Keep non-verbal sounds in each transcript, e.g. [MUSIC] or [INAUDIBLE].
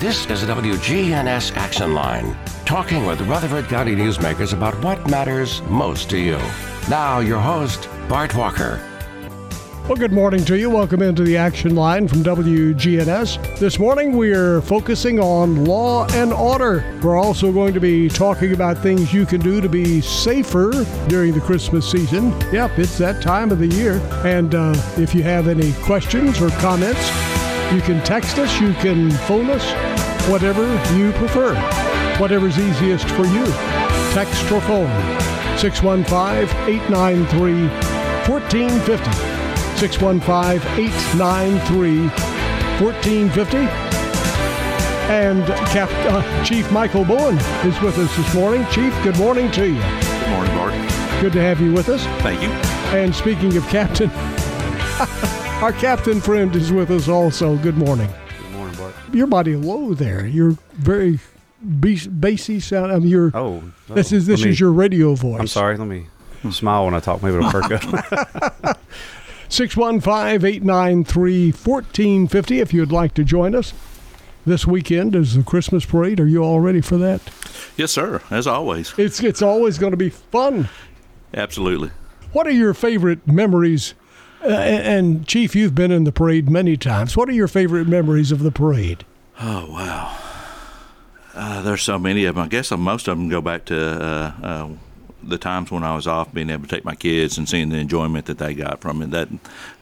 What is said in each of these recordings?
This is the WGNS Action Line, talking with Rutherford County newsmakers about what matters most to you. Now, your host, Bart Walker. Well, good morning to you. Welcome into the action line from WGNS. This morning we're focusing on law and order. We're also going to be talking about things you can do to be safer during the Christmas season. Yep, it's that time of the year. And uh, if you have any questions or comments, you can text us, you can phone us, whatever you prefer, whatever's easiest for you. Text or phone 615 893 1450. 615 893 1450. And Cap, uh, Chief Michael Bowen is with us this morning. Chief, good morning to you. Good morning, Bart. Good to have you with us. Thank you. And speaking of Captain, [LAUGHS] our Captain friend is with us also. Good morning. Good morning, Bart. Your body low there. You're very bassy sound. I mean, you're. Oh, oh this is this me, is your radio voice. I'm sorry. Let me smile when I talk. Maybe it'll perk up. [LAUGHS] 615 893 1450 if you'd like to join us. This weekend is the Christmas parade. Are you all ready for that? Yes, sir. As always. It's it's always going to be fun. Absolutely. What are your favorite memories? Uh, and Chief, you've been in the parade many times. What are your favorite memories of the parade? Oh wow, uh, there's so many of them. I guess most of them go back to uh, uh the times when I was off, being able to take my kids and seeing the enjoyment that they got from it, that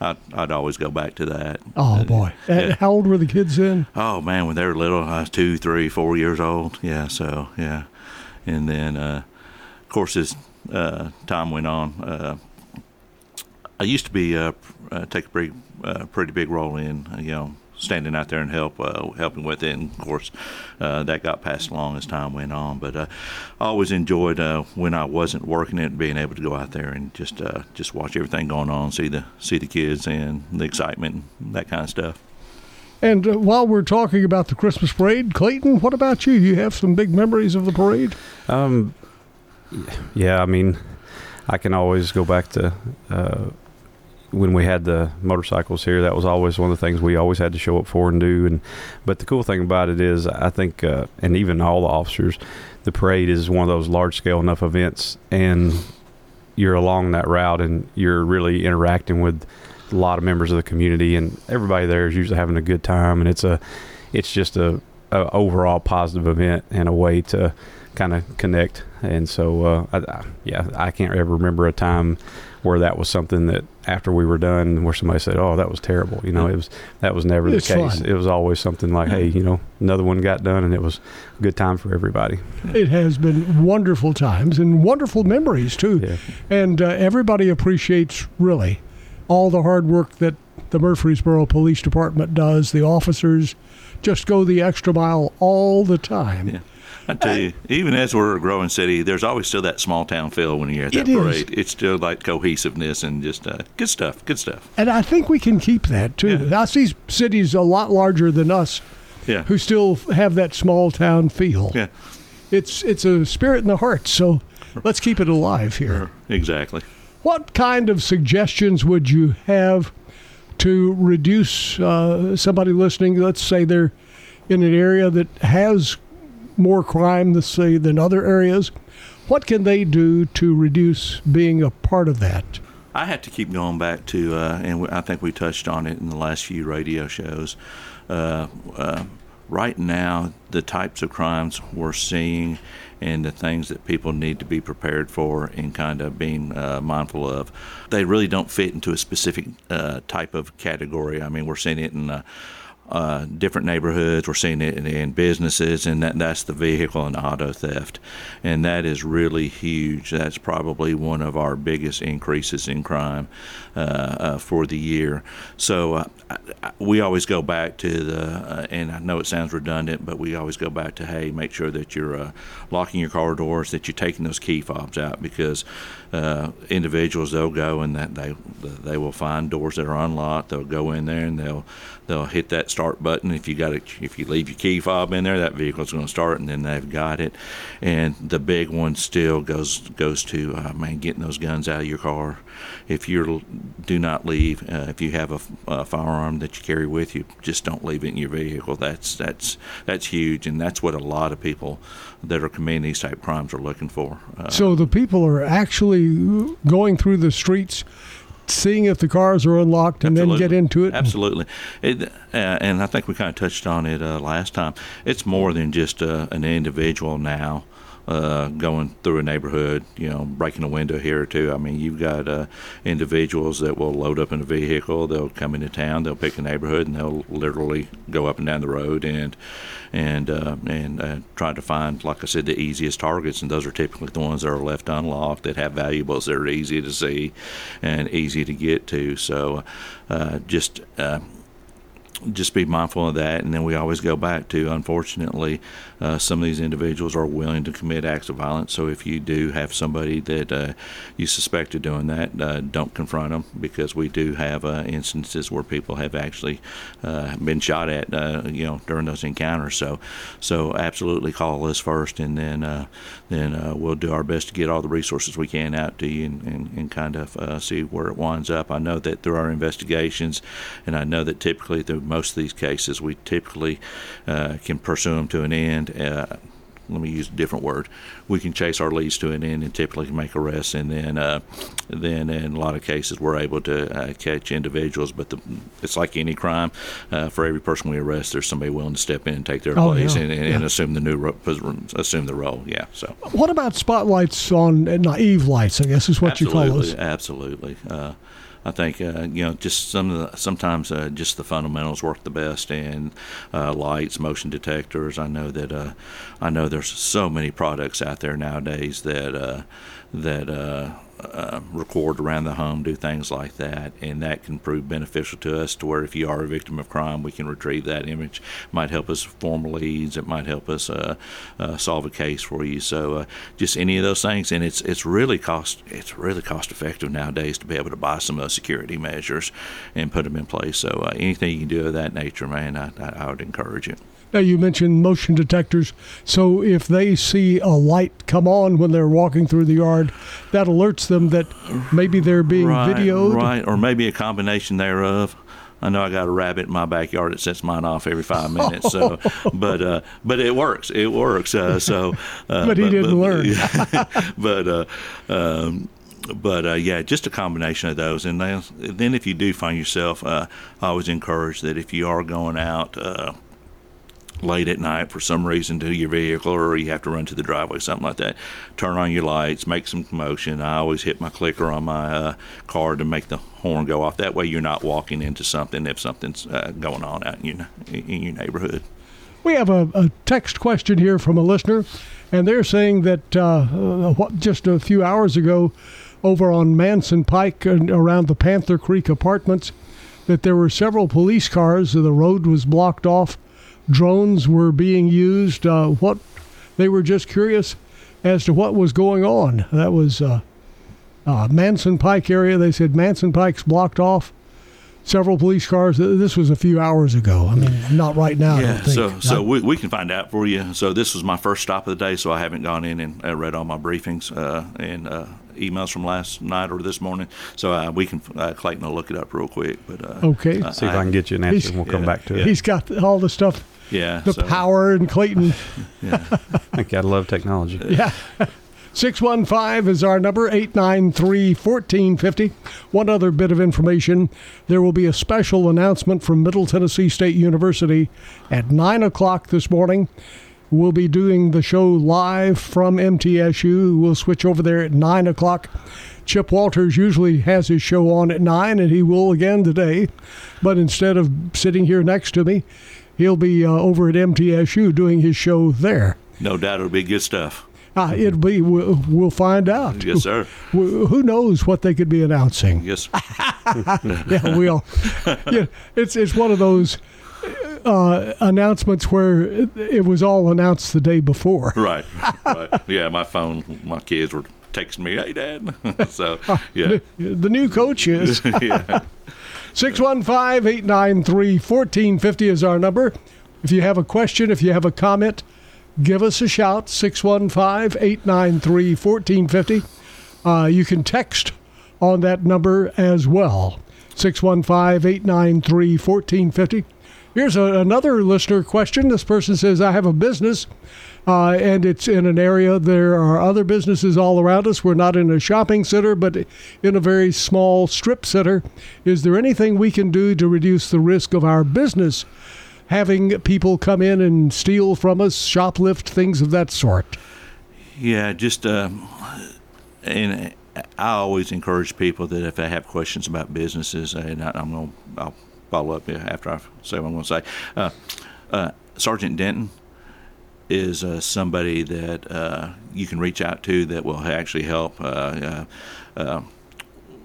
I'd, I'd always go back to that. Oh boy! Yeah. How old were the kids then? Oh man, when they were little, I was two, three, four years old. Yeah, so yeah, and then uh, of course as uh, time went on, uh, I used to be uh, uh, take a pretty uh, pretty big role in you know standing out there and help uh, helping with it. And of course, uh, that got passed along as time went on. But uh, I always enjoyed uh, when I wasn't working it, being able to go out there and just uh, just watch everything going on, see the see the kids and the excitement, and that kind of stuff. And uh, while we're talking about the Christmas parade, Clayton, what about you? You have some big memories of the parade? Um, yeah, I mean, I can always go back to when we had the motorcycles here, that was always one of the things we always had to show up for and do. And but the cool thing about it is, I think, uh, and even all the officers, the parade is one of those large scale enough events, and you're along that route, and you're really interacting with a lot of members of the community, and everybody there is usually having a good time, and it's a, it's just a, a overall positive event and a way to kind of connect. And so, uh, I, I, yeah, I can't ever remember a time where that was something that after we were done, where somebody said, "Oh, that was terrible," you know, it was that was never it's the case. Fun. It was always something like, "Hey, you know, another one got done, and it was a good time for everybody." It has been wonderful times and wonderful memories too, yeah. and uh, everybody appreciates really all the hard work that the Murfreesboro Police Department does. The officers just go the extra mile all the time. Yeah. I tell you, even as we're a growing city, there's always still that small town feel when you're at that it parade. Is. It's still like cohesiveness and just uh, good stuff. Good stuff. And I think we can keep that too. Yeah. I see cities a lot larger than us, yeah. who still have that small town feel. Yeah, it's it's a spirit in the heart. So let's keep it alive here. Exactly. What kind of suggestions would you have to reduce uh, somebody listening? Let's say they're in an area that has more crime, let's say, than other areas. What can they do to reduce being a part of that? I have to keep going back to, uh, and I think we touched on it in the last few radio shows. Uh, uh, right now, the types of crimes we're seeing and the things that people need to be prepared for and kind of being uh, mindful of, they really don't fit into a specific uh, type of category. I mean, we're seeing it in uh, uh, different neighborhoods. We're seeing it in, in, businesses, and that, that's the vehicle and auto theft. And that is really huge. That's probably one of our biggest increases in crime uh, uh, for the year. So uh, we always go back to the, uh, and I know it sounds redundant, but we always go back to hey, make sure that you're uh, locking your car doors, that you're taking those key fobs out because individuals they'll go and that they they will find doors that are unlocked. They'll go in there and they'll they'll hit that start button. If you got if you leave your key fob in there, that vehicle's going to start, and then they've got it. And the big one still goes goes to uh, man getting those guns out of your car. If you do not leave, uh, if you have a, a, firearm that you carry with you, just don't leave it in your vehicle. That's that's that's huge, and that's what a lot of people that are committing these type crimes are looking for. Uh, so the people are actually going through the streets seeing if the cars are unlocked and Absolutely. then get into it. Absolutely, it, uh, and I think we kind of touched on it uh, last time. It's more than just uh, an individual now uh, going through a neighborhood, you know, breaking a window here or two. I mean, you've got uh, individuals that will load up in a vehicle. They'll come into town. They'll pick a neighborhood and they'll literally go up and down the road and and uh, and uh, try to find, like I said, the easiest targets. And those are typically the ones that are left unlocked that have valuables that are easy to see and easy to get to. So, uh, just uh, just be mindful of that. And then we always go back to, unfortunately, uh, some of these individuals are willing to commit acts of violence. So if you do have somebody that uh, you suspect of doing that, uh, don't confront them because we do have uh, instances where people have actually uh, been shot at, you know, during those encounters. So, so absolutely call us first, and then then we'll do our best to get all the resources we can out to you and, and, and kind of see where it winds up. I know that through our investigations, and I know that typically through most of these cases, we typically can pursue them to an end uh, let me use a different word. We can chase our leads to an end and typically make arrests, and then uh, then in a lot of cases we're able to uh, catch individuals. But the, it's like any crime. Uh, for every person we arrest, there's somebody willing to step in and take their oh, place yeah. and, and, yeah. and, assume the new ro- assume the role. Yeah. So what about spotlights on uh, naive lights? I guess is what absolutely, you call those. Absolutely. Uh, I think uh, you know just some of the sometimes uh, just the fundamentals work the best and uh, lights, motion detectors. I know that uh, I know there's so many products out there nowadays that uh, that uh, uh, record around the home, do things like that, and that can prove beneficial to us. To where if you are a victim of crime, we can retrieve that image. Might help us form leads. It might help us uh, uh, solve a case for you. So uh, just any of those things, and it's it's really cost it's really cost effective nowadays to be able to buy some of those security measures and put them in place. So uh, anything you can do of that nature, man, I, I would encourage it. Now, you mentioned motion detectors. So if they see a light come on when they're walking through the yard, that alerts them that maybe they're being right, videoed. Right, or maybe a combination thereof. I know I got a rabbit in my backyard that sets mine off every five minutes. So, [LAUGHS] but uh, but it works. It works. Uh, so, uh, [LAUGHS] but he but, didn't but, learn. [LAUGHS] but uh, um, but uh, yeah, just a combination of those. And then, then if you do find yourself, uh, I always encourage that if you are going out uh, late at night for some reason to your vehicle or you have to run to the driveway, something like that, turn on your lights, make some commotion. I always hit my clicker on my uh, car to make the horn go off. That way you're not walking into something if something's uh, going on out in your, in your neighborhood. We have a, a, text question here from a listener, and they're saying that uh, uh just a few hours ago over on Manson Pike and around the Panther Creek apartments, that there were several police cars. The road was blocked off drones were being used. Uh, what they were just curious as to what was going on. That was uh, uh, Manson Pike area. They said Manson Pike's blocked off. Several police cars. This was a few hours ago. I mean, not right now. Yeah. So, so we, we can find out for you. So this was my first stop of the day. So I haven't gone in and uh, read all my briefings uh, and uh, emails from last night or this morning. So uh, we can uh, Clayton will look it up real quick. But uh, okay, see if I, I, can get you an answer, and we'll come back to it. He's got all the stuff yeah, the so. power in Clayton. [LAUGHS] yeah, I gotta love technology. [LAUGHS] Yeah. 615 is our number, 893 1450. One other bit of information there will be a special announcement from Middle Tennessee State University at 9 o'clock this morning. We'll be doing the show live from MTSU. We'll switch over there at 9 o'clock. Chip Walters usually has his show on at 9, and he will again today. But instead of sitting here next to me, he'll be uh, over at MTSU doing his show there. No doubt it'll be good stuff. Uh, it'll be. We'll, we'll, find out. Yes, sir. Who, who knows what they could be announcing? Yes. [LAUGHS] yeah, we'll. Yeah, it's it's one of those uh, announcements where it was all announced the day before. Right. Right. yeah, my phone. My kids were texting me, "Hey, Dad." [LAUGHS] so yeah, the, the new coach is. [LAUGHS] yeah. 615 893 1450 is our number. If you have a question, if you have a comment, give us a shout 615 893 1450. Uh, you can text on that number as well 615 893 1450. Here's a, another listener question. This person says, I have a business uh, and it's in an area. There are other businesses all around us. We're not in a shopping center, but in a very small strip center. Is there anything we can do to reduce the risk of our business having people come in and steal from us, shoplift, things of that sort? Yeah, just um, and I always encourage people that if they have questions about businesses, and I, am going, to, I'll follow up after I say what I'm going to say. Uh, uh, Sergeant Denton is uh, somebody that uh, you can reach out to that will actually help.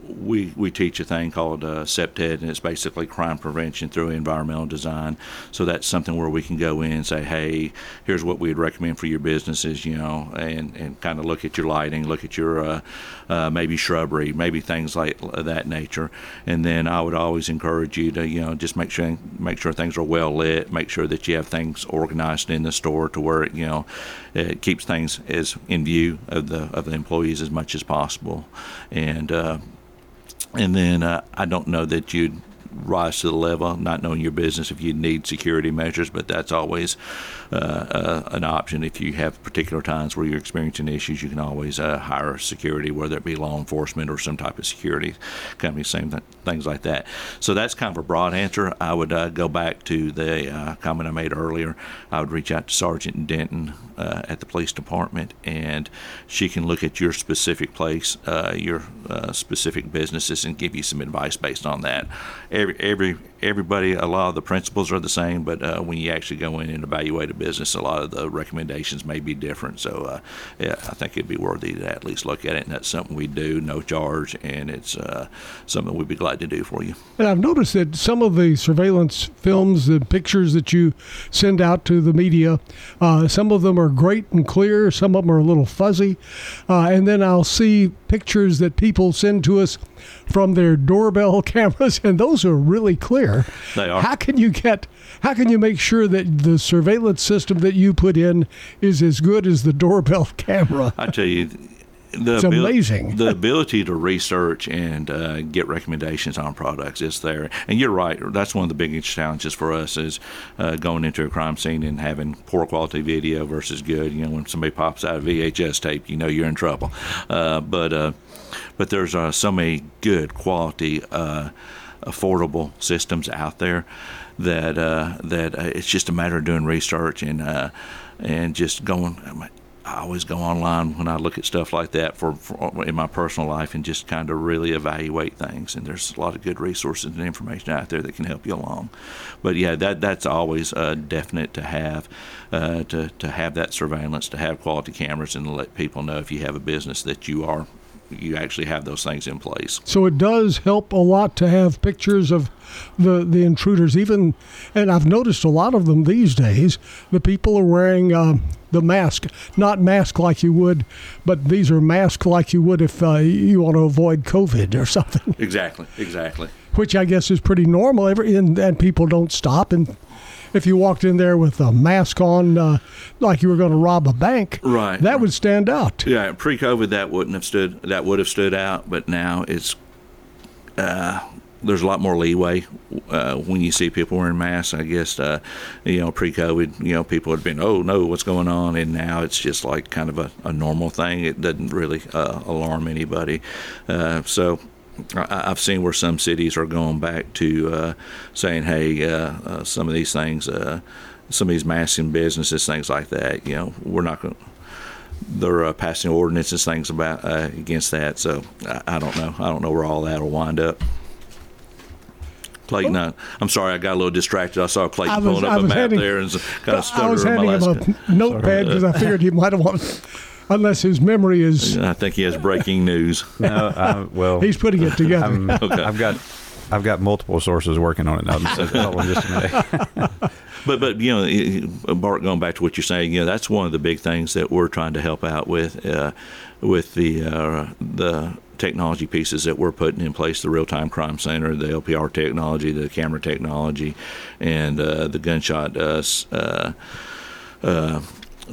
Uh, uh, uh we, we teach a thing called uh, CPTED, and it's basically crime prevention through environmental design. So that's something where we can go in and say, hey, here's what we'd recommend for your businesses, you know, and, and kind of look at your lighting, look at your uh, uh, maybe shrubbery, maybe things like that nature. And then I would always encourage you to, you know, just make sure make sure things are well lit, make sure that you have things organized in the store to where it, you know, it keeps things as in view of the of the employees as much as possible. And uh, and then uh, I don't know that you'd rise to the level, not knowing your business if you need security measures, but that's always uh, uh, an option. If you have particular times where you're experiencing issues, you can always uh, hire security, whether it be law enforcement or some type of security company, same th- things like that. So that's kind of a broad answer. I would uh, go back to the comment I made earlier. I would reach out to Sergeant Denton at the police department, and she can look at your specific place, your specific businesses, and give you some advice based on that. Every, every everybody, a lot of the principles are the same, but uh, when you actually go in and evaluate a business, a lot of the recommendations may be different. So, uh, yeah, I think it'd be worthy to at least look at it, and that's something we do, no charge, and it's uh, something we'd be glad to do for you. And I've noticed that some of the surveillance films and pictures that you send out to the media, uh, some of them are great and clear, some of them are a little fuzzy, uh, and then I'll see pictures that people send to us from their doorbell [LAUGHS] cameras, and those are really clear. [LAUGHS] They are. How can you get? How can you make sure that the surveillance system that you put in is as good as the doorbell [LAUGHS] camera? I tell you, the it's abil- amazing. the ability to research and uh, get recommendations on products is there. And you're right. That's one of the biggest challenges for us is uh, going into a crime scene and having poor quality video versus good. You know, when somebody pops out a VHS tape, you know you're in trouble. Uh, but uh, but there's uh, so many good quality, uh, affordable systems out there that that it's just a matter of doing research and and just going I always go online when I look at stuff like that for, for, in my personal life and just kind of really evaluate things. And there's a lot of good resources and information out there that can help you along. But yeah, that that's always uh, definite to have uh, to to have that surveillance, to have quality cameras, and to let people know if you have a business that you are you actually have those things in place. So it does help a lot to have pictures of the the intruders. Even, and I've noticed a lot of them these days. The people are wearing uh, the mask, not mask like you would, but these are masks like you would if uh, you want to avoid COVID or something. Exactly, exactly. Which I guess is pretty normal. Every and, and people don't stop and if you walked in there with a mask on, uh, like you were going to rob a bank, right? That would stand out. Yeah, pre-COVID, that wouldn't have stood. That would have stood out, but now it's. Uh, there's a lot more leeway uh, when you see people wearing masks. I guess uh, you know pre-COVID, you know people had been, oh no, what's going on, and now it's just like kind of a, a normal thing. It doesn't really uh, alarm anybody. Uh, so I've seen where some cities are going back to uh, saying, "Hey, uh, uh, some of these things, uh, some of these masking businesses, things like that. You know, we're not going." They're uh, passing ordinances, things about uh, against that. So I, I, don't know. I don't know where all that will wind up. Clayton, I, am sorry, I got a little distracted. I saw Clayton was, pulling up a map handing, there and kind of I was handing him a notepad because I figured he might have wanted unless his memory is. I think he has breaking news. [LAUGHS] no, I, well, he's putting it together. [LAUGHS] Okay. I've got, I've got multiple sources working on it now. just a minute. [LAUGHS] but but you know, Bart, going back to what you're saying, you know, that's one of the big things that we're trying to help out with, uh, with the uh, the technology pieces that we're putting in place the real time crime center, the LPR technology, the camera technology, and uh, the gunshot uh, uh, uh,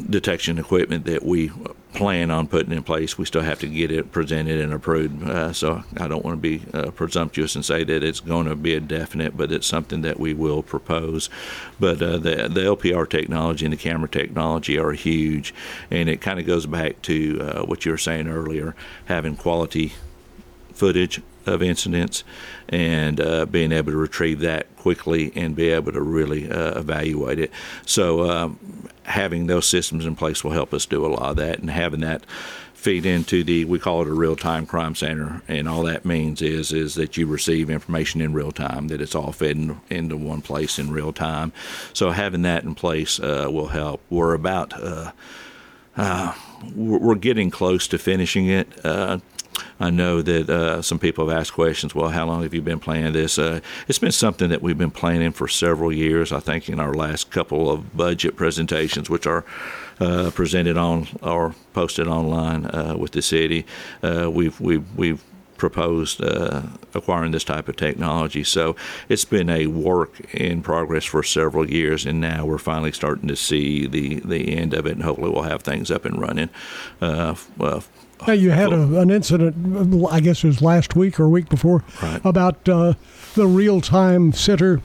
detection equipment that we plan on putting in place. We still have to get it presented and approved. Uh, so I don't want to be uh, presumptuous and say that it's going to be a definite, but it's something that we will propose. But uh, the the LPR technology and the camera technology are huge, and it kind of goes back to uh, what you were saying earlier, having quality footage of incidents and uh, being able to retrieve that quickly and be able to really uh, evaluate it. So, um, having those systems in place will help us do a lot of that, and having that feed into the we call it a real time crime center and all that means is is that you receive information in real time that it's all fed in, into one place in real time. So having that in place uh, will help. We're about uh, uh, we're getting close to finishing it uh, I know that uh, some people have asked questions. Well, how long have you been planning this? Uh, it's been something that we've been planning for several years. I think in our last couple of budget presentations, which are uh, presented on or posted online uh, with the city, uh, we've we've we've proposed uh, acquiring this type of technology. So it's been a work in progress for several years, and now we're finally starting to see the, the end of it, and hopefully we'll have things up and running. Uh, well, now you had a, an incident, I guess it was last week or a week before, Right. about uh, the real time center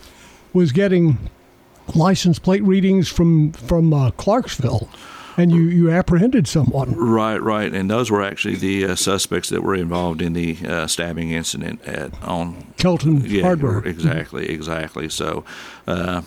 was getting license plate readings from from uh, Clarksville, and you you apprehended someone. Right, right, and those were actually the uh, suspects that were involved in the uh, stabbing incident at on Kelton yeah, Hardware. exactly, exactly. So uh,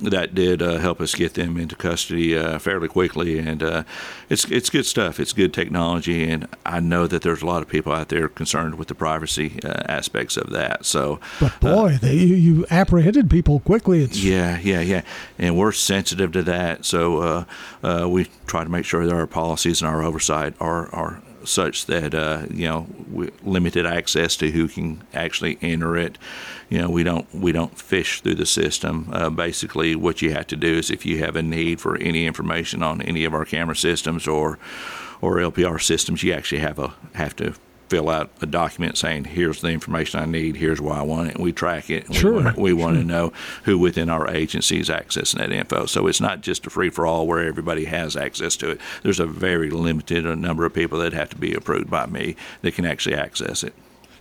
that did uh, help us get them into custody uh, fairly quickly, and uh, it's it's good stuff. It's good technology, and I know that there's a lot of people out there concerned with the privacy uh, aspects of that. So, But boy, they, you, you apprehended people quickly. It's yeah, yeah, yeah, and we're sensitive to that. So uh, uh, we try to make sure that our policies and our oversight are are such that uh, you know we, limited access to who can actually enter it. You know, we don't we don't fish through the system. Uh, basically, what you have to do is if you have a need for any information on any of our camera systems or or LPR systems, you actually have a have to fill out a document saying here's the information I need, here's why I want it, and we track it. Sure. We want, we want to know who within our agency is accessing that info. So it's not just a free for all where everybody has access to it. There's a very limited number of people that have to be approved by me that can actually access it.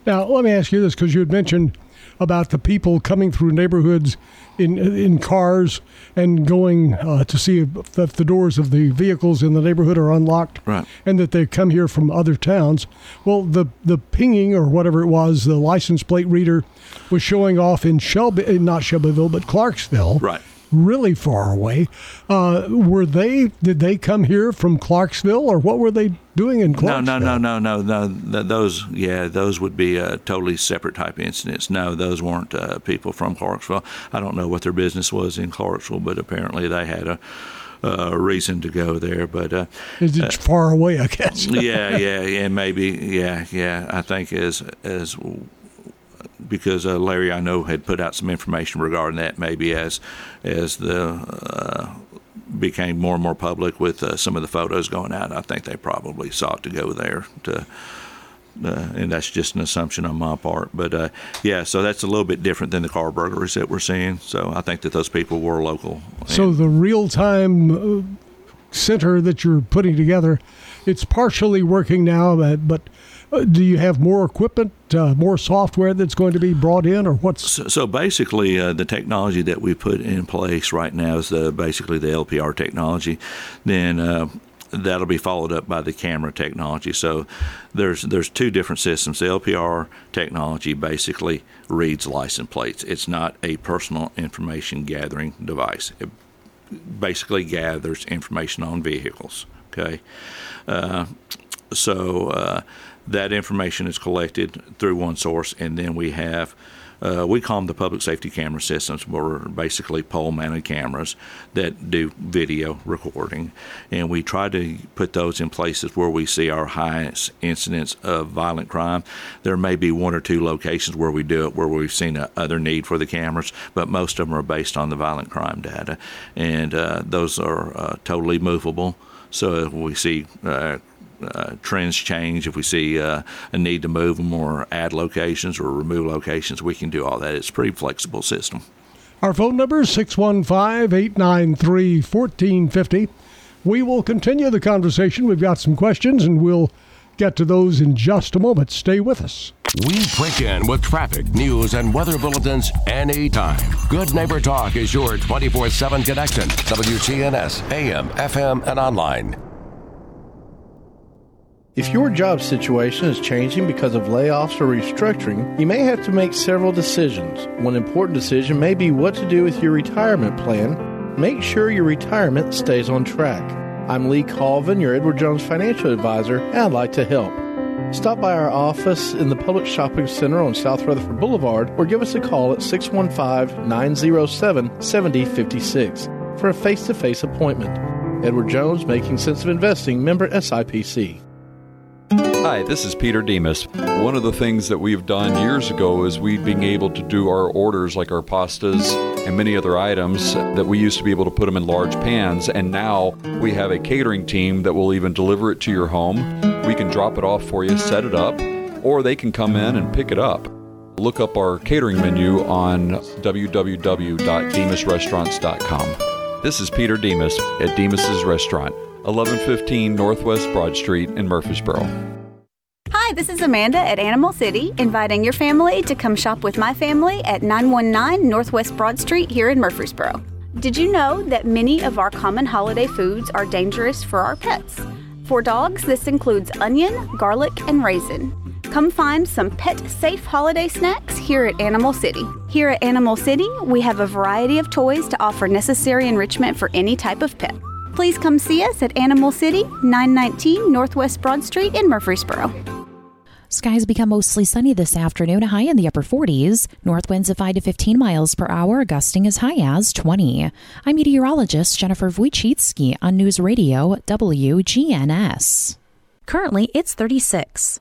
Now, let me ask you this because you had mentioned about the people coming through neighborhoods in in cars and going uh, to see if the, the doors of the vehicles in the neighborhood are unlocked, Right. and that they come here from other towns. Well, the the pinging or whatever it was, the license plate reader was showing off in Shelby, not Shelbyville, but Clarksville, Right. Really far away. Uh, were they? Did they come here from Clarksville, or what were they doing in Clarksville? no, no, no, no, no. Th- Those, yeah, those would be uh, totally separate type incidents. No, those weren't uh, people from Clarksville. I don't know what their business was in Clarksville, but apparently they had a, a reason to go there. But uh, Is it far away? I guess. yeah, yeah, yeah, maybe, yeah, yeah. I think as as because uh, Larry, I know, had put out some information regarding that. Maybe as as the uh, became more and more public with uh, some of the photos going out, I think they probably sought to go there to. Uh, and that's just an assumption on my part, but uh, yeah, so that's a little bit different than the car burglaries that we're seeing. So I think that those people were local. So the real-time uh, center that you're putting together, it's partially working now, but, but do you have more equipment, uh, more software that's going to be brought in, or what's? So, so basically, uh, the technology that we put in place right now is the basically the LPR technology. Then uh, that'll be followed up by the camera technology. So there's there's two different systems. The LPR technology basically reads license plates. It's not a personal information gathering device. It basically gathers information on vehicles. Okay. Uh, so uh, that information is collected through one source, and then we have. Uh, we call them the public safety camera systems, were basically pole-mounted cameras that do video recording, and we try to put those in places where we see our highest incidents of violent crime. There may be one or two locations where we do it where we've seen a other need for the cameras, but most of them are based on the violent crime data, and uh, those are uh, totally movable. So if we see uh, uh, trends change, if we see uh, a need to move them or add locations or remove locations, we can do all that. It's a pretty flexible system. Our phone number is 615 893 1450. We will continue the conversation. We've got some questions and we'll get to those in just a moment. Stay with us. We break in with traffic, news, and weather bulletins anytime. Good Neighbor Talk is your 24 7 connection. WGNS, AM, FM, and online. If your job situation is changing because of layoffs or restructuring, you may have to make several decisions. One important decision may be what to do with your retirement plan. Make sure your retirement stays on track. I'm Lee Colvin, your Edward Jones financial advisor, and I'd like to help. Stop by our office in the Public Shopping Center on South Rutherford Boulevard or give us a call at 615 907 7056 for a face to face appointment. Edward Jones, Making Sense of Investing, member SIPC. Hi, this is Peter Demos. One of the things that we've done years ago is we've been able to do our orders like our pastas and many other items that we used to be able to put them in large pans and now we have a catering team that will even deliver it to your home. We can drop it off for you, set it up, or they can come in and pick it up. Look up our catering menu on www.demosrestaurants.com. This is Peter Demos at Demos's Restaurant. 1115 Northwest Broad Street in Murfreesboro. Hi, this is Amanda at Animal City, inviting your family to come shop with my family at 919 Northwest Broad Street here in Murfreesboro. Did you know that many of our common holiday foods are dangerous for our pets? For dogs, this includes onion, garlic, and raisin. Come find some pet safe holiday snacks here at Animal City. Here at Animal City, we have a variety of toys to offer necessary enrichment for any type of pet. Please come see us at Animal City, 919 Northwest Broad Street in Murfreesboro. Skies become mostly sunny this afternoon, a high in the upper 40s. North winds of 5 to 15 miles per hour, gusting as high as 20. I'm meteorologist Jennifer Wojcicki on News Radio WGNS. Currently, it's 36.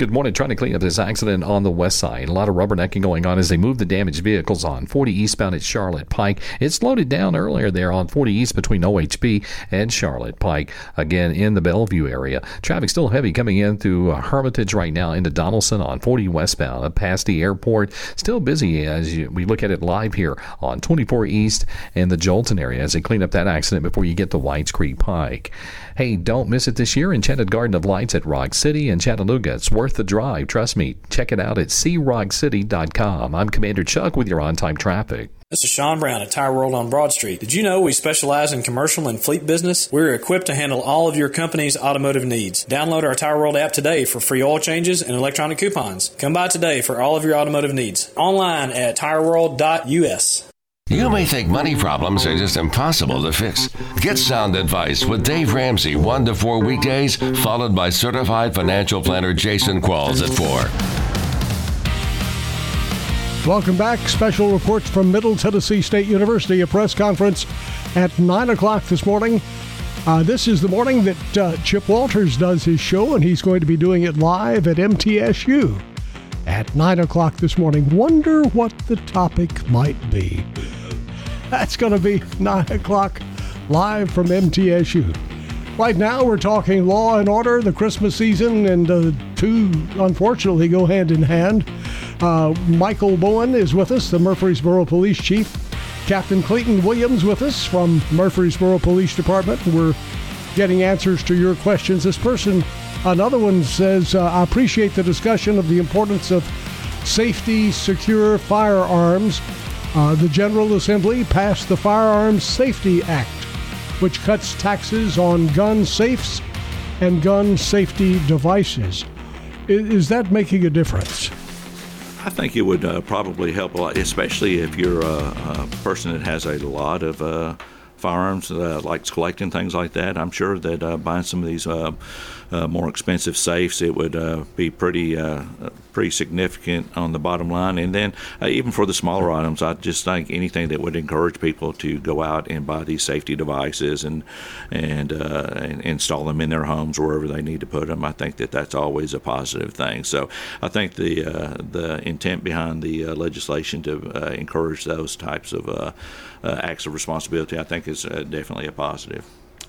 Good morning. Trying to clean up this accident on the west side. A lot of rubbernecking going on as they move the damaged vehicles on 40 eastbound at Charlotte Pike. It slowed it down earlier there on 40 east between OHB and Charlotte Pike. Again, in the Bellevue area. Traffic still heavy coming in through uh, Hermitage right now into Donelson on 40 westbound past the airport. Still busy as you, we look at it live here on 24 east and the Joelton area as they clean up that accident before you get to Whites Creek Pike. Hey, don't miss it this year. Enchanted Garden of Lights at Rock City in Chattanooga. It's worth the drive. Trust me. Check it out at seerockcity.com. I'm Commander Chuck with your on time traffic. This is Sean Brown at Tire World on Broad Street. Did you know we specialize in commercial and fleet business? We're equipped to handle all of your company's automotive needs. Download our Tire World app today for free oil changes and electronic coupons. Come by today for all of your automotive needs. Online at tireworld.us. You may think money problems are just impossible to fix. Get sound advice with Dave Ramsey, 1 to 4 weekdays, followed by certified financial planner Jason Qualls at 4. Welcome back. Special reports from Middle Tennessee State University, a press conference at 9 o'clock this morning. Uh, this is the morning that uh, Chip Walters does his show, and he's going to be doing it live at MTSU at 9 o'clock this morning. Wonder what the topic might be. That's going to be 9 o'clock live from MTSU. Right now, we're talking law and order, the Christmas season, and the two, unfortunately, go hand in hand. Uh, Michael Bowen is with us, the Murfreesboro Police Chief. Captain Clayton Williams with us from Murfreesboro Police Department. We're getting answers to your questions. This person, another one says, uh, I appreciate the discussion of the importance of safety, secure firearms uh, the General Assembly passed the Firearms Safety Act, which cuts taxes on gun safes and gun safety devices. Is, is that making a difference? I think it would uh, probably help a lot, especially if you're a, a person that has a lot of uh, firearms, uh, likes collecting things like that. I'm sure that uh, buying some of these uh, uh, more expensive safes, it would uh, be pretty uh, pretty significant on the bottom line. And then even for the smaller items, I just think anything that would encourage people to go out and buy these safety devices and and, and install them in their homes wherever they need to put them. I think that that's always a positive thing. So I think the the intent behind the legislation to encourage those types of acts of responsibility, I think, is definitely a positive.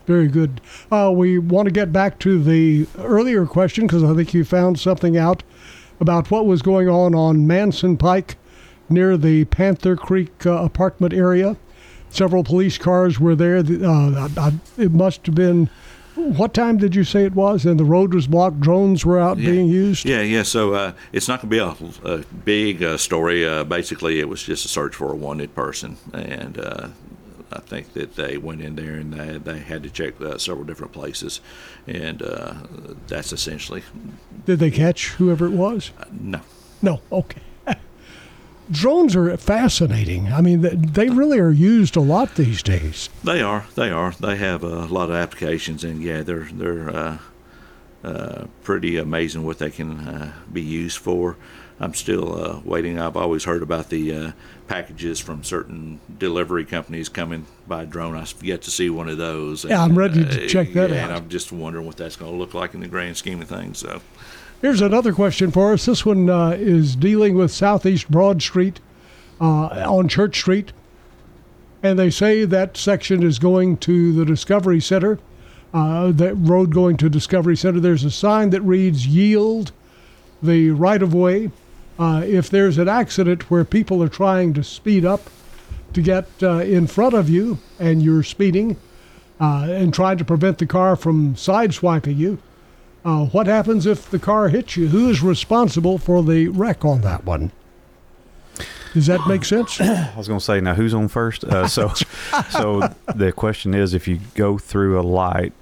Very good. Uh, we want to get back to the earlier question because I think you found something out about what was going on on Manson Pike near the Panther Creek uh, apartment area. Several police cars were there. Uh, it must have been. What time did you say it was? And the road was blocked. Drones were out Yeah. being used. Yeah, yeah. So uh, it's not going to be a, a big uh, story. Uh, basically, it was just a search for a wanted person, and uh, I think that they went in there and they, they had to check uh, several different places, and uh, that's essentially Did they catch whoever it was? no. No. Okay. Drones are fascinating. I mean, they really are used a lot these days. They are. They are. They have a lot of applications, and yeah, they're they're uh, uh, pretty amazing what they can uh, be used for. I'm still uh, waiting. I've always heard about the uh, packages from certain delivery companies coming by drone. I've yet to see one of those. Yeah, I'm ready to uh, check that yeah, And out. I'm just wondering what that's going to look like in the grand scheme of things. So. Here's another question for us. This one uh, is dealing with Southeast Broad Street uh, on Church Street. And they say that section is going to the Discovery Center. Uh, that road going to Discovery Center, there's a sign that reads yield the right of way. Uh, if there's an accident where people are trying to speed up to get uh, in front of you and you're speeding uh, and trying to prevent the car from sideswiping you, uh, what happens if the car hits you? Who is responsible for the wreck on that one? Does that make sense? [COUGHS] I was going to say now who's on first. Uh, so, [LAUGHS] so the question is, if you go through a light,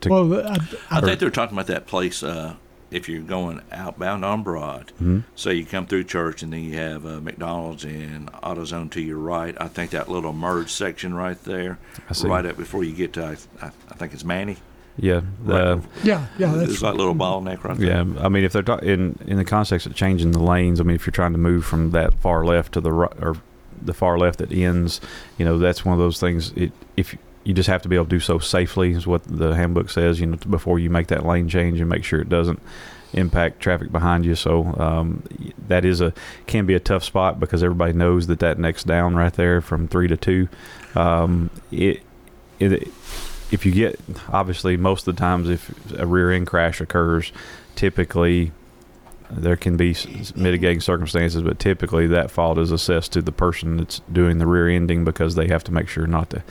to, well, I, I think they're talking about that place. Uh, if you're going outbound on Broad, Mhm. so you come through church and then you have uh, McDonald's and AutoZone to your right. I think that little merge section right there, I see. right up before you get to, I, I, I think it's Manny. Yeah, the, yeah, yeah, that's There's like little bottleneck right there. yeah. I mean, if they're ta- in in the context of changing the lanes, I mean, if you're trying to move from that far left to the right or the far left that ends, you know, that's one of those things. It, if you just have to be able to do so safely, is what the handbook says. You know, before you make that lane change and make sure it doesn't impact traffic behind you. So um, that is a can be a tough spot because everybody knows that that next down right there from three to two, um, it it if you get obviously most of the times if a rear end crash occurs, typically there can be mitigating circumstances, but typically that fault is assessed to the person that's doing the rear ending because they have to make sure not to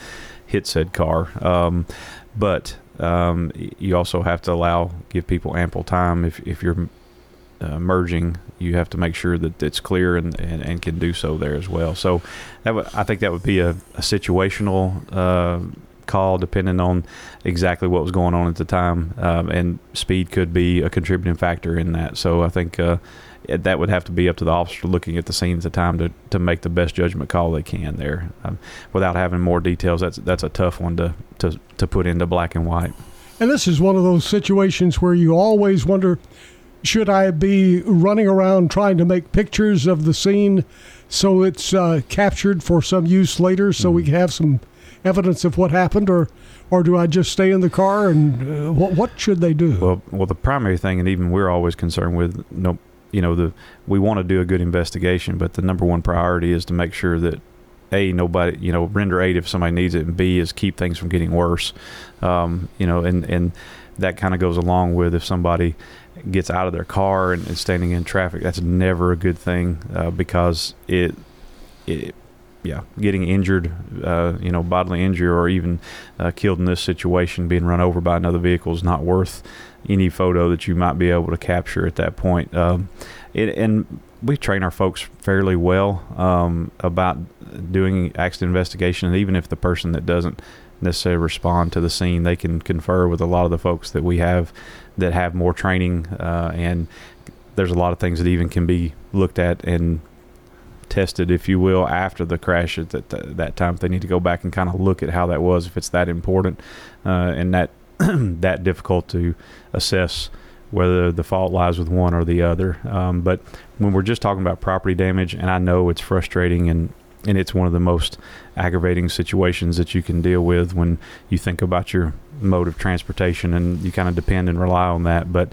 hit said car. Um, but um, you also have to allow give people ample time if if you're uh, merging, you have to make sure that it's clear and, and, and can do so there as well. So that would, I think that would be a, a situational uh, call depending on exactly what was going on at the time, um, and speed could be a contributing factor in that. So I think uh, that would have to be up to the officer looking at the scene at the time to, to make the best judgment call they can there. Um, without having more details, that's that's a tough one to, to, to put into black and white. And this is one of those situations where you always wonder should I be running around trying to make pictures of the scene so it's uh, captured for some use later so we can have some evidence of what happened or or do I just stay in the car and uh, what what should they do? Well, well, the primary thing, and even we're always concerned with, no, you know, the we want to do a good investigation, but the number one priority is to make sure that a nobody, you know, render aid if somebody needs it, and b is keep things from getting worse. Um, you know, and and that kind of goes along with if somebody gets out of their car and is standing in traffic. That's never a good thing uh, because it it yeah, getting injured, uh, you know, bodily injury or even uh, killed in this situation, being run over by another vehicle is not worth any photo that you might be able to capture at that point. Um, it, and we train our folks fairly well um, about doing accident investigation, and even if the person that doesn't necessarily respond to the scene, they can confer with a lot of the folks that we have that have more training, uh, and there's a lot of things that even can be looked at and tested, if you will, after the crash at that, that time. If they need to go back and kind of look at how that was, if it's that important uh, and that [CLEARS THROAT] that difficult to assess whether the fault lies with one or the other. Um, but when we're just talking about property damage, and I know it's frustrating and and it's one of the most aggravating situations that you can deal with when you think about your mode of transportation and you kind of depend and rely on that. But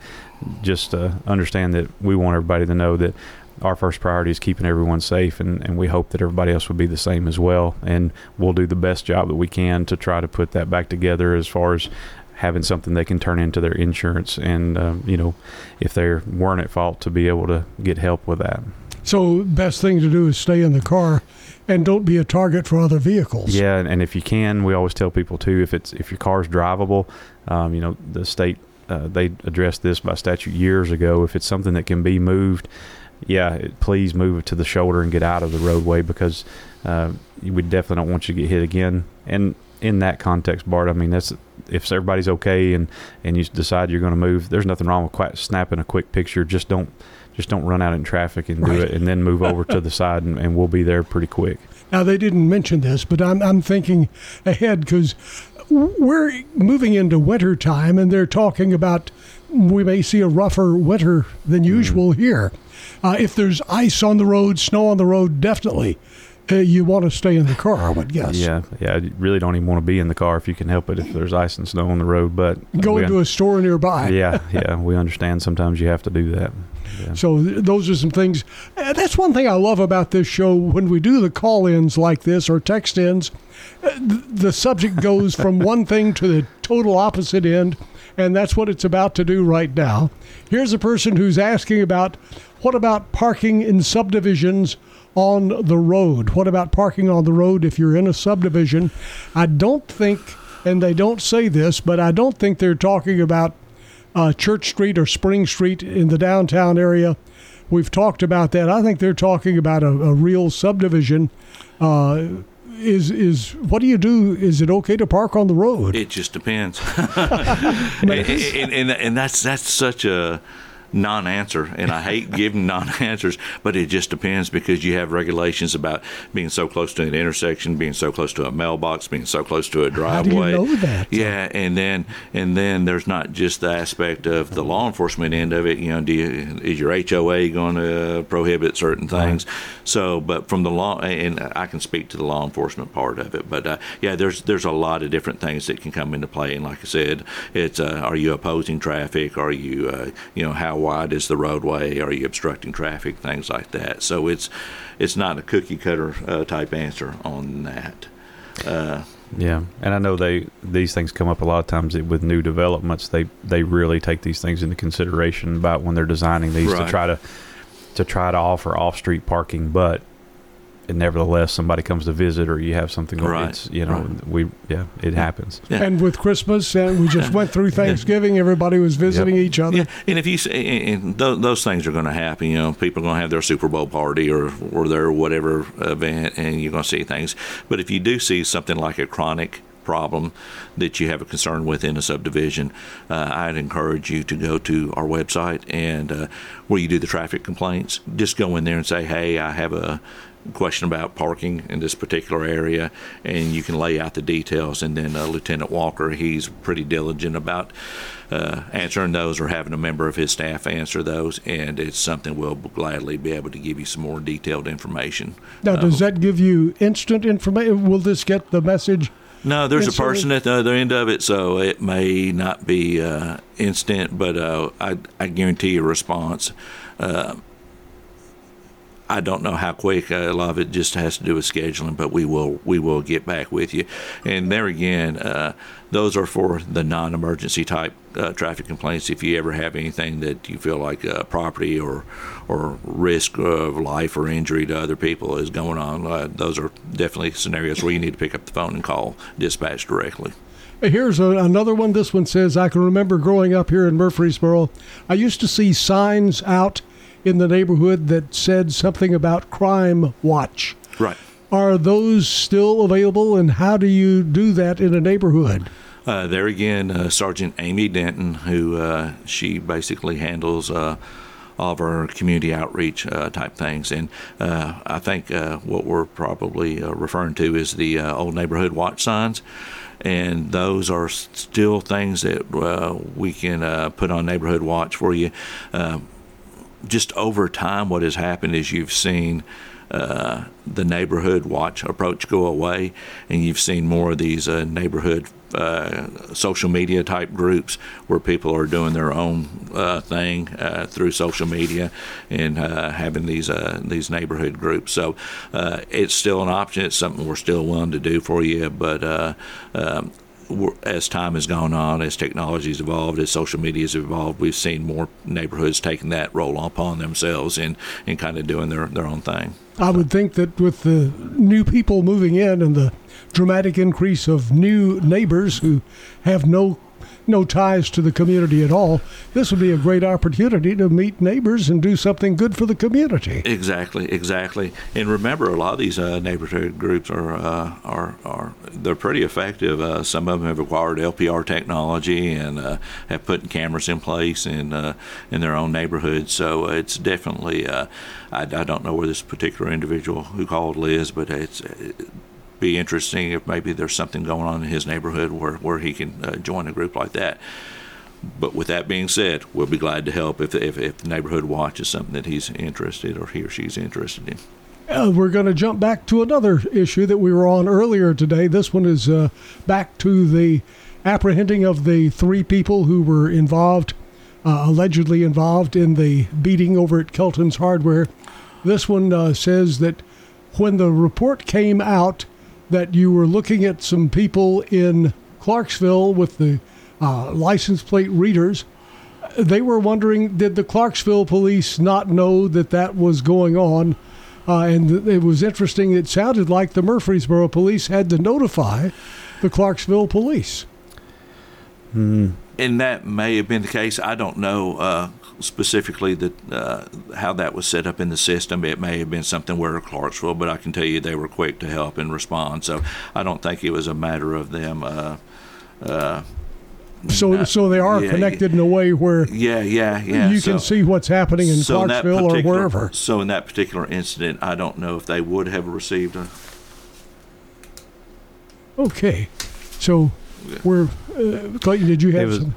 just uh, understand that we want everybody to know that our first priority is keeping everyone safe, and, and we hope that everybody else will be the same as well. And we'll do the best job that we can to try to put that back together as far as having something they can turn into their insurance, and um, you know, if they weren't at fault, to be able to get help with that. So, best thing to do is stay in the car and don't be a target for other vehicles. Yeah, and if you can, we always tell people too, if it's if your car's drivable, um, you know, the state uh, they addressed this by statute years ago. If it's something that can be moved, yeah, it, please move it to the shoulder and get out of the roadway because uh, we definitely don't want you to get hit again. And in that context, Bart, I mean, that's if everybody's okay and and you decide you're going to move, there's nothing wrong with quite snapping a quick picture. Just don't just don't run out in traffic and do Right. it, and then move over to the [LAUGHS] side, and, and we'll be there pretty quick. Now they didn't mention this, but I'm I'm thinking ahead because we're moving into winter time, and they're talking about we may see a rougher winter than usual here. Uh, if there's ice on the road, snow on the road, definitely uh, you want to stay in the car. I would guess. Yeah, yeah. You really don't even want to be in the car if you can help it. If there's ice and snow on the road, but Go into a store nearby. yeah, yeah. We understand sometimes you have to do that. Yeah. So th- those are some things. Uh, that's one thing I love about this show. When we do the call-ins like this or text-ins, uh, th- the subject goes from [LAUGHS] one thing to the total opposite end, and that's what it's about to do right now. Here's a person who's asking about what about parking in subdivisions on the road? What about parking on the road if you're in a subdivision? I don't think, and they don't say this, but I don't think they're talking about uh, Church Street or Spring Street in the downtown area. We've talked about that. I think they're talking about a, a real subdivision. Uh, is is what do you do? Is it okay to park on the road? It just depends, [LAUGHS] [LAUGHS] and, and, and, and that's that's such a non-answer, and I hate [LAUGHS] giving non-answers, but it just depends because you have regulations about being so close to an intersection, being so close to a mailbox, being so close to a driveway. How do you know that? Yeah, and then and then there's not just the aspect of the law enforcement end of it. You know, do you, is your HOA going to prohibit certain things? So, but from the law, and I can speak to the law enforcement part of it. But uh, yeah, there's there's a lot of different things that can come into play. And like I said, it's uh, are you opposing traffic? Are you uh, you know how wide is the roadway? Are you obstructing traffic? Things like that. So it's it's not a cookie cutter uh, type answer on that. Uh, Yeah, and I know they these things come up a lot of times with new developments. They they really take these things into consideration about when they're designing these to try to to try to offer off street parking, but and nevertheless somebody comes to visit or you have something Right, it's you know right. we yeah it happens Yeah. And with Christmas, and we just went through Thanksgiving. Everybody was visiting each other. Yeah, and if you s- and and those, those things are going to happen, you know, people are going to have their Super Bowl party or or their whatever event, and you're going to see things. But if you do see something like a chronic problem that you have a concern with in a subdivision, uh, I'd encourage you to go to our website and uh, where you do the traffic complaints. Just go in there and say, "Hey, I have a." question about parking in this particular area and you can lay out the details and then uh, lieutenant walker he's pretty diligent about uh, answering those or having a member of his staff answer those and it's something we'll gladly be able to give you some more detailed information Now, does that give you instant information? Will this get the message? No, there's a person at the other end of it, so it may not be uh, instant, but uh, I, I guarantee a response. Uh, I don't know how quick. Uh, a lot of it just has to do with scheduling, but we will we will get back with you. And there again, uh, those are for the non-emergency type uh, traffic complaints. If you ever have anything that you feel like uh, property or or risk of life or injury to other people is going on, uh, those are definitely scenarios where you need to pick up the phone and call dispatch directly. Here's a, another one. This one says, I can remember growing up here in Murfreesboro, I used to see signs out in the neighborhood that said something about crime watch. Right. Are those still available, and how do you do that in a neighborhood? Uh, there again, uh, Sergeant Amy Denton, who uh, she basically handles uh, all of our community outreach uh, type things, and uh, I think uh, what we're probably uh, referring to is the uh, old neighborhood watch signs. And those are still things that uh, we can uh, put on neighborhood watch for you. Just over time, what has happened is you've seen uh, the neighborhood watch approach go away, and you've seen more of these uh, neighborhood uh, social media type groups where people are doing their own uh, thing uh, through social media and uh, having these these neighborhood groups. So it's still an option. It's something we're still willing to do for you, but. Um, as time has gone on, as technology has evolved, as social media has evolved, we've seen more neighborhoods taking that role upon themselves and, and kind of doing their, their own thing. I would think that with the new people moving in and the dramatic increase of new neighbors who have no no ties to the community at all, this would be a great opportunity to meet neighbors and do something good for the community. Exactly, exactly. And remember, a lot of these uh, neighborhood groups are uh, are are they're pretty effective. Uh, some of them have acquired LPR technology and uh, have put cameras in place in uh, in their own neighborhoods. So it's definitely. Uh, I, I, don't know where this particular individual who called lives, but it's be interesting if maybe there's something going on in his neighborhood where, where he can uh, join a group like that. But with that being said, we'll be glad to help if, if, if the neighborhood watch is something that he's interested or he or she's interested in. Uh, we're going to jump back to another issue that we were on earlier today. This one is uh, back to the apprehending of the three people who were involved, uh, allegedly involved in the beating over at Kelton's Hardware. This one uh, says that when the report came out, that you were looking at some people in Clarksville with the uh, license plate readers. They were wondering, did the Clarksville police not know that that was going on? Uh, and it was interesting. It sounded like the Murfreesboro police had to notify the Clarksville police. Mm. And that may have been the case. I don't know. Uh, specifically that uh, how that was set up in the system. It may have been something where Clarksville, but I can tell you they were quick to help and respond. So I don't think it was a matter of them. Uh, uh, so, not, so they are yeah, connected in a way where yeah, yeah, yeah. You so, can see what's happening in so Clarksville in or wherever. So, in that particular incident, I don't know if they would have received a. Okay, so yeah. we're uh, Clayton. Did you have was, some?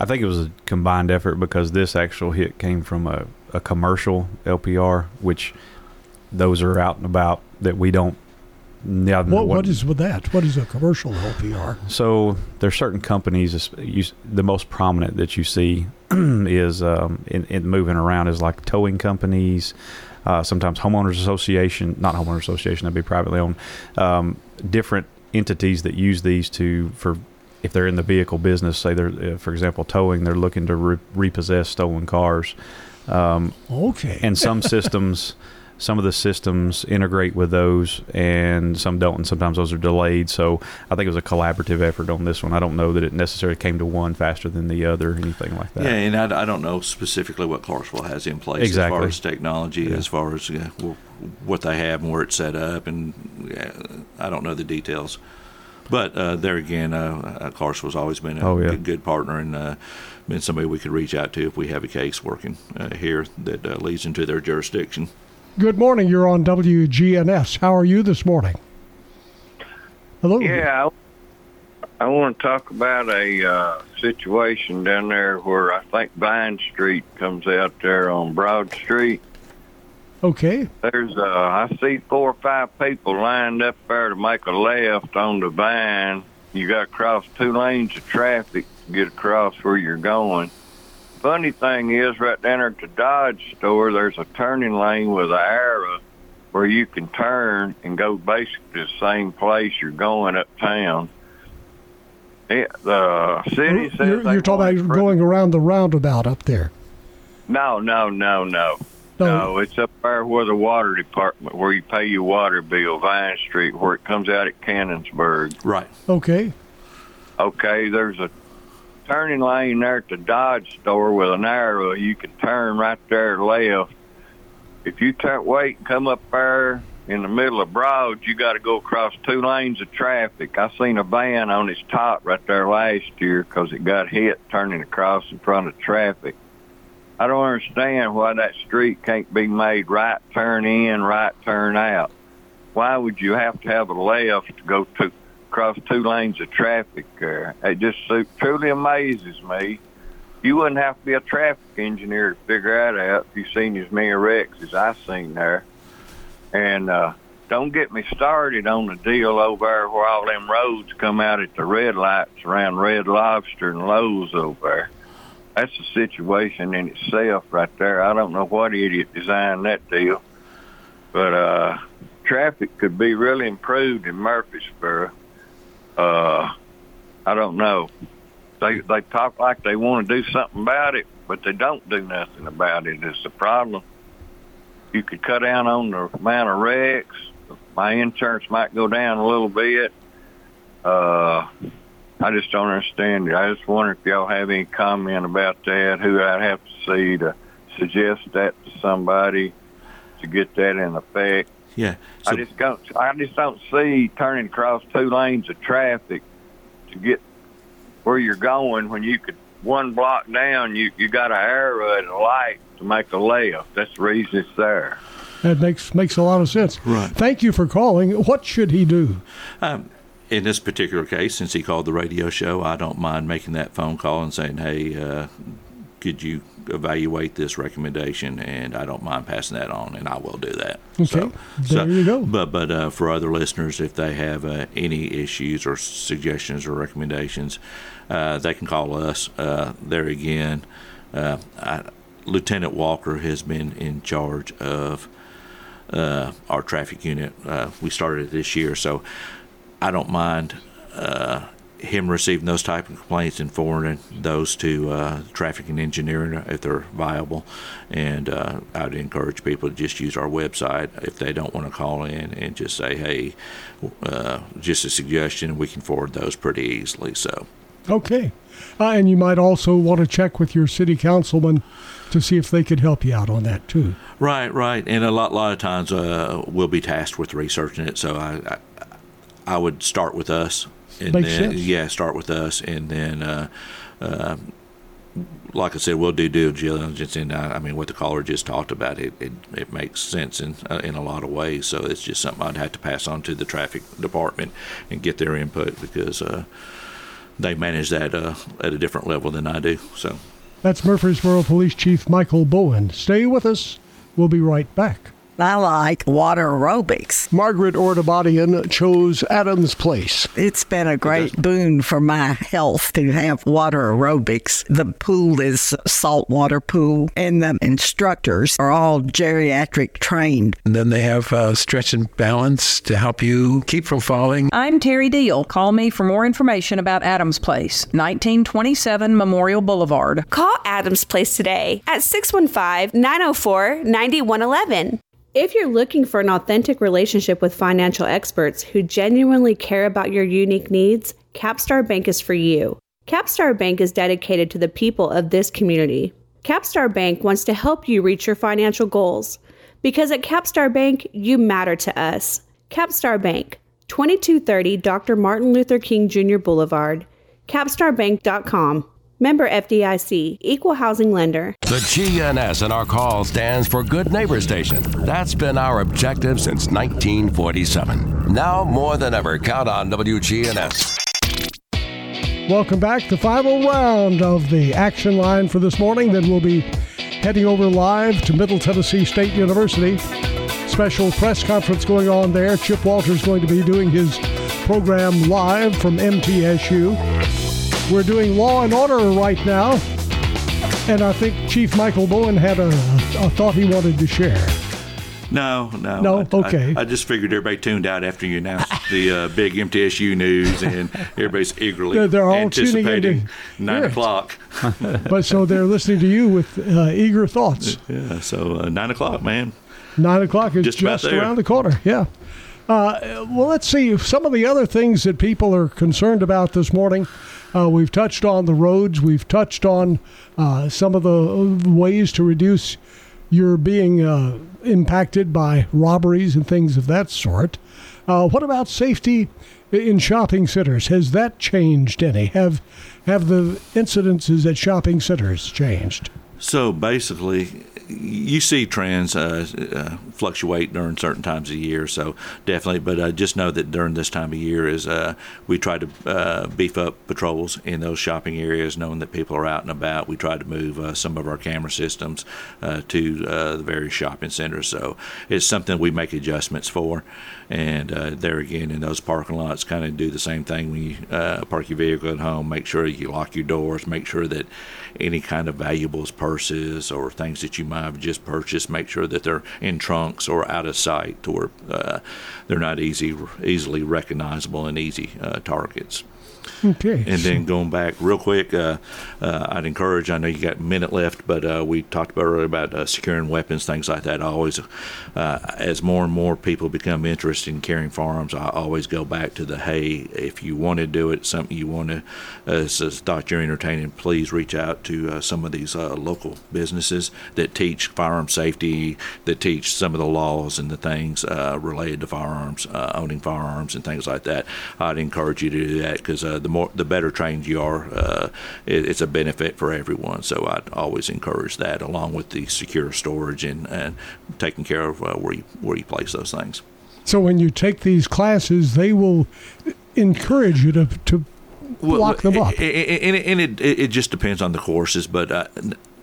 I think it was a combined effort because this actual hit came from a, a commercial LPR, which those are out and about that we don't. Yeah, what, what, what is with that? What is a commercial LPR? So there's certain companies. You, the most prominent that you see [CLEARS THROAT] is um, in, in, moving around is like towing companies. Uh, sometimes homeowners association, not homeowners association, that'd be privately owned. Um, different entities that use these to for if they're in the vehicle business, say they're, uh, for example, towing, they're looking to re- repossess stolen cars. Um, okay. And some systems, [LAUGHS] some of the systems integrate with those, and some don't, and sometimes those are delayed. So I think it was a collaborative effort on this one. I don't know that it necessarily came to one faster than the other, or anything like that. Yeah, and I, I don't know specifically what Clarksville has in place exactly. as far as technology, yeah. as far as yeah, what they have and where it's set up, and yeah, I don't know the details. But uh, there again, uh, uh Clarksville has always been a oh, yeah. good, good, partner and uh, been somebody we could reach out to if we have a case working uh, here that uh, leads into their jurisdiction. Good morning. You're on WGNS. How are you this morning? Hello. Yeah, I, I want to talk about a uh, situation down there where I think Vine Street comes out there on Broad Street. Okay. There's uh, I see four or five people lined up there to make a left on the vine. You got to cross two lanes of traffic to get across where you're going. Funny thing is, right down there at the Dodge store, there's a turning lane with an arrow where you can turn and go basically the same place you're going uptown. It, the city says you're, you're talking about going around the roundabout up there. No, no, no, no. No, it's up there where the water department, where you pay your water bill, Vine Street, where it comes out at Cannonsburgh. Right. Okay. Okay, there's a turning lane there at the Dodge store with an arrow. You can turn right there left. If you turn, wait and come up there in the middle of Broad, you got to go across two lanes of traffic. I seen a van on its top right there last year because it got hit turning across in front of traffic. I don't understand why that street can't be made right turn in, right turn out. Why would you have to have a left to go to across two lanes of traffic there? It just truly amazes me. You wouldn't have to be a traffic engineer to figure that out if you've seen as many wrecks as I've seen there. And uh, don't get me started on the deal over there where all them roads come out at the red lights around Red Lobster and Lowe's over there. That's a situation in itself right there. I don't know what idiot designed that deal, but uh, traffic could be really improved in Murfreesboro. Uh, I don't know. They they talk like they want to do something about it, but they don't do nothing about it. It's the problem. You could cut down on the amount of wrecks. My insurance might go down a little bit. Uh, I just don't understand it. I just wonder if y'all have any comment about that. Who I'd have to see to suggest that to somebody to get that in effect. Yeah. I just don't. I just don't see turning across two lanes of traffic to get where you're going when you could one block down. You you got an arrow and a light to make a left. That's the reason it's there. That makes makes a lot of sense. Right. Thank you for calling. What should he do? Um, in this particular case, since he called the radio show, I don't mind making that phone call and saying, "Hey, uh, could you evaluate this recommendation?" And I don't mind passing that on, and I will do that. Okay, So, there you go. But but uh, for other listeners, if they have uh, any issues or suggestions or recommendations, uh, they can call us. Uh, there again, uh, I, Lieutenant Walker has been in charge of uh, our traffic unit. Uh, we started this year, so I don't mind uh, him receiving those type of complaints and forwarding those to uh, traffic and engineering if they're viable. And uh, I'd encourage people to just use our website if they don't want to call in and just say, "Hey, uh, just a suggestion." We can forward those pretty easily. So. Okay. Uh, and you might also want to check with your city councilman to see if they could help you out on that too. Right, right, and a lot, lot of times uh, we'll be tasked with researching it. So I, I, I would start with us, and Makes then sense. yeah, start with us, and then, uh, uh, like I said, we'll do due diligence. And uh, I mean, what the caller just talked about, it it, it makes sense in uh, in a lot of ways. So it's just something I'd have to pass on to the traffic department and get their input because uh, they manage that uh, at a different level than I do. So. That's Murfreesboro Police Chief Michael Bowen. Stay with us. We'll be right back. I like water aerobics. Margaret Ordabadian chose Adams Place. It's been a great boon for my health to have water aerobics. The pool is a saltwater pool, and the instructors are all geriatric trained. And then they have uh, stretch and balance to help you keep from falling. I'm Terry Deal. Call me for more information about Adams Place, 1927 Memorial Boulevard. Call Adams Place today at 615 904 9111. If you're looking for an authentic relationship with financial experts who genuinely care about your unique needs, Capstar Bank is for you. Capstar Bank is dedicated to the people of this community. Capstar Bank wants to help you reach your financial goals because at Capstar Bank, you matter to us. Capstar Bank, 2230 Dr. Martin Luther King Jr. Boulevard, capstarbank.com. Member FDIC, Equal Housing Lender. The GNS in our call stands for Good Neighbor Station. That's been our objective since 1947. Now more than ever, count on WGNS. Welcome back. To the final round of the action line for this morning. Then we'll be heading over live to Middle Tennessee State University. Special press conference going on there. Chip Walters going to be doing his program live from MTSU. We're doing Law and Order right now, and I think Chief Michael Bowen had a, a thought he wanted to share. No, no. No? I- Okay. I, I just figured everybody tuned out after you announced the uh, [LAUGHS] big MTSU news, and everybody's eagerly They're- they're all tuning anticipating nine o'clock. [LAUGHS] But so they're listening to you with uh, eager thoughts. yeah, so uh, nine o'clock, man. Nine o'clock is Just just, around the corner. Yeah. Uh, well, let's see some of the other things that people are concerned about this morning. Uh, we've touched on the roads. We've touched on uh, some of the ways to reduce your being uh, impacted by robberies and things of that sort. Uh, what about safety in shopping centers? Has that changed any? Have have the incidences at shopping centers changed? So basically, you see trends uh, uh, fluctuate during certain times of year, so definitely. But uh, just know that during this time of year is uh, we try to uh, beef up patrols in those shopping areas, knowing that people are out and about. We try to move uh, some of our camera systems to the various shopping centers, so it's something we make adjustments for. And there again, in those parking lots, kind of do the same thing when you park your vehicle at home. Make sure you lock your doors. Make sure that any kind of valuables, purses, or things that you might have just purchased, make sure that they're in trunks or out of sight or uh, they're not easy, easily recognizable and easy uh, targets. Okay. And then going back real quick, uh, uh, I'd encourage. I know you got a minute left, but uh, we talked about earlier about uh, securing weapons, things like that. I always, uh, as more and more people become interested in carrying firearms, I always go back to the hey, if you want to do it, something you want to, as a thought you're entertaining, please reach out to uh, some of these local businesses that teach firearm safety, that teach some of the laws and the things related to firearms, owning firearms, and things like that. I'd encourage you to do that because the more the better trained you are, uh, it, it's a benefit for everyone. So I'd always encourage that, along with the secure storage and, and taking care of uh, where you where you place those things. So when you take these classes, they will encourage you to to lock them up. And it, it, it, it, just depends on the courses, but uh,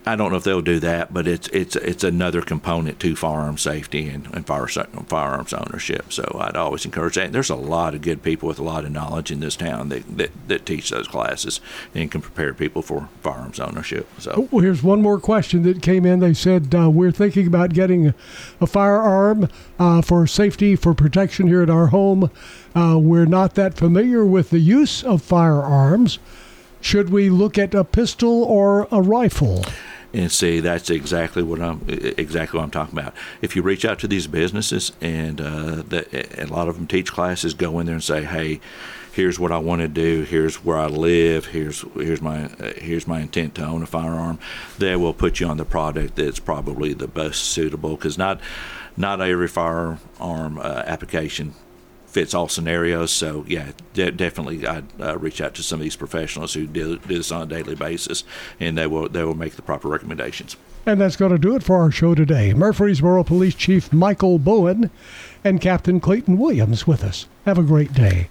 I don't know if they'll do that, but it's it's it's another component to firearm safety and, and fire, firearms ownership. So I'd always encourage that. there's a lot of good people with a lot of knowledge in this town that, that, that teach those classes and can prepare people for firearms ownership. So well, here's one more question that came in. They said uh, we're thinking about getting a, a firearm uh, for safety for protection here at our home. Uh, we're not that familiar with the use of firearms. Should we look at a pistol or a rifle? And see that's exactly what I'm exactly what I'm talking about. If you reach out to these businesses and uh, the, a lot of them teach classes, go in there and say, "Hey, here's what I want to do. Here's where I live. Here's here's my uh, here's my intent to own a firearm." They will put you on the product that's probably the best suitable because not not every firearm uh, application fits all scenarios. So yeah, de- definitely I'd uh, reach out to some of these professionals who do, do this on a daily basis, and they will they will make the proper recommendations. And that's going to do it for our show today. Murfreesboro Police Chief Michael Bowen and Captain Clayton Williams with us. Have a great day.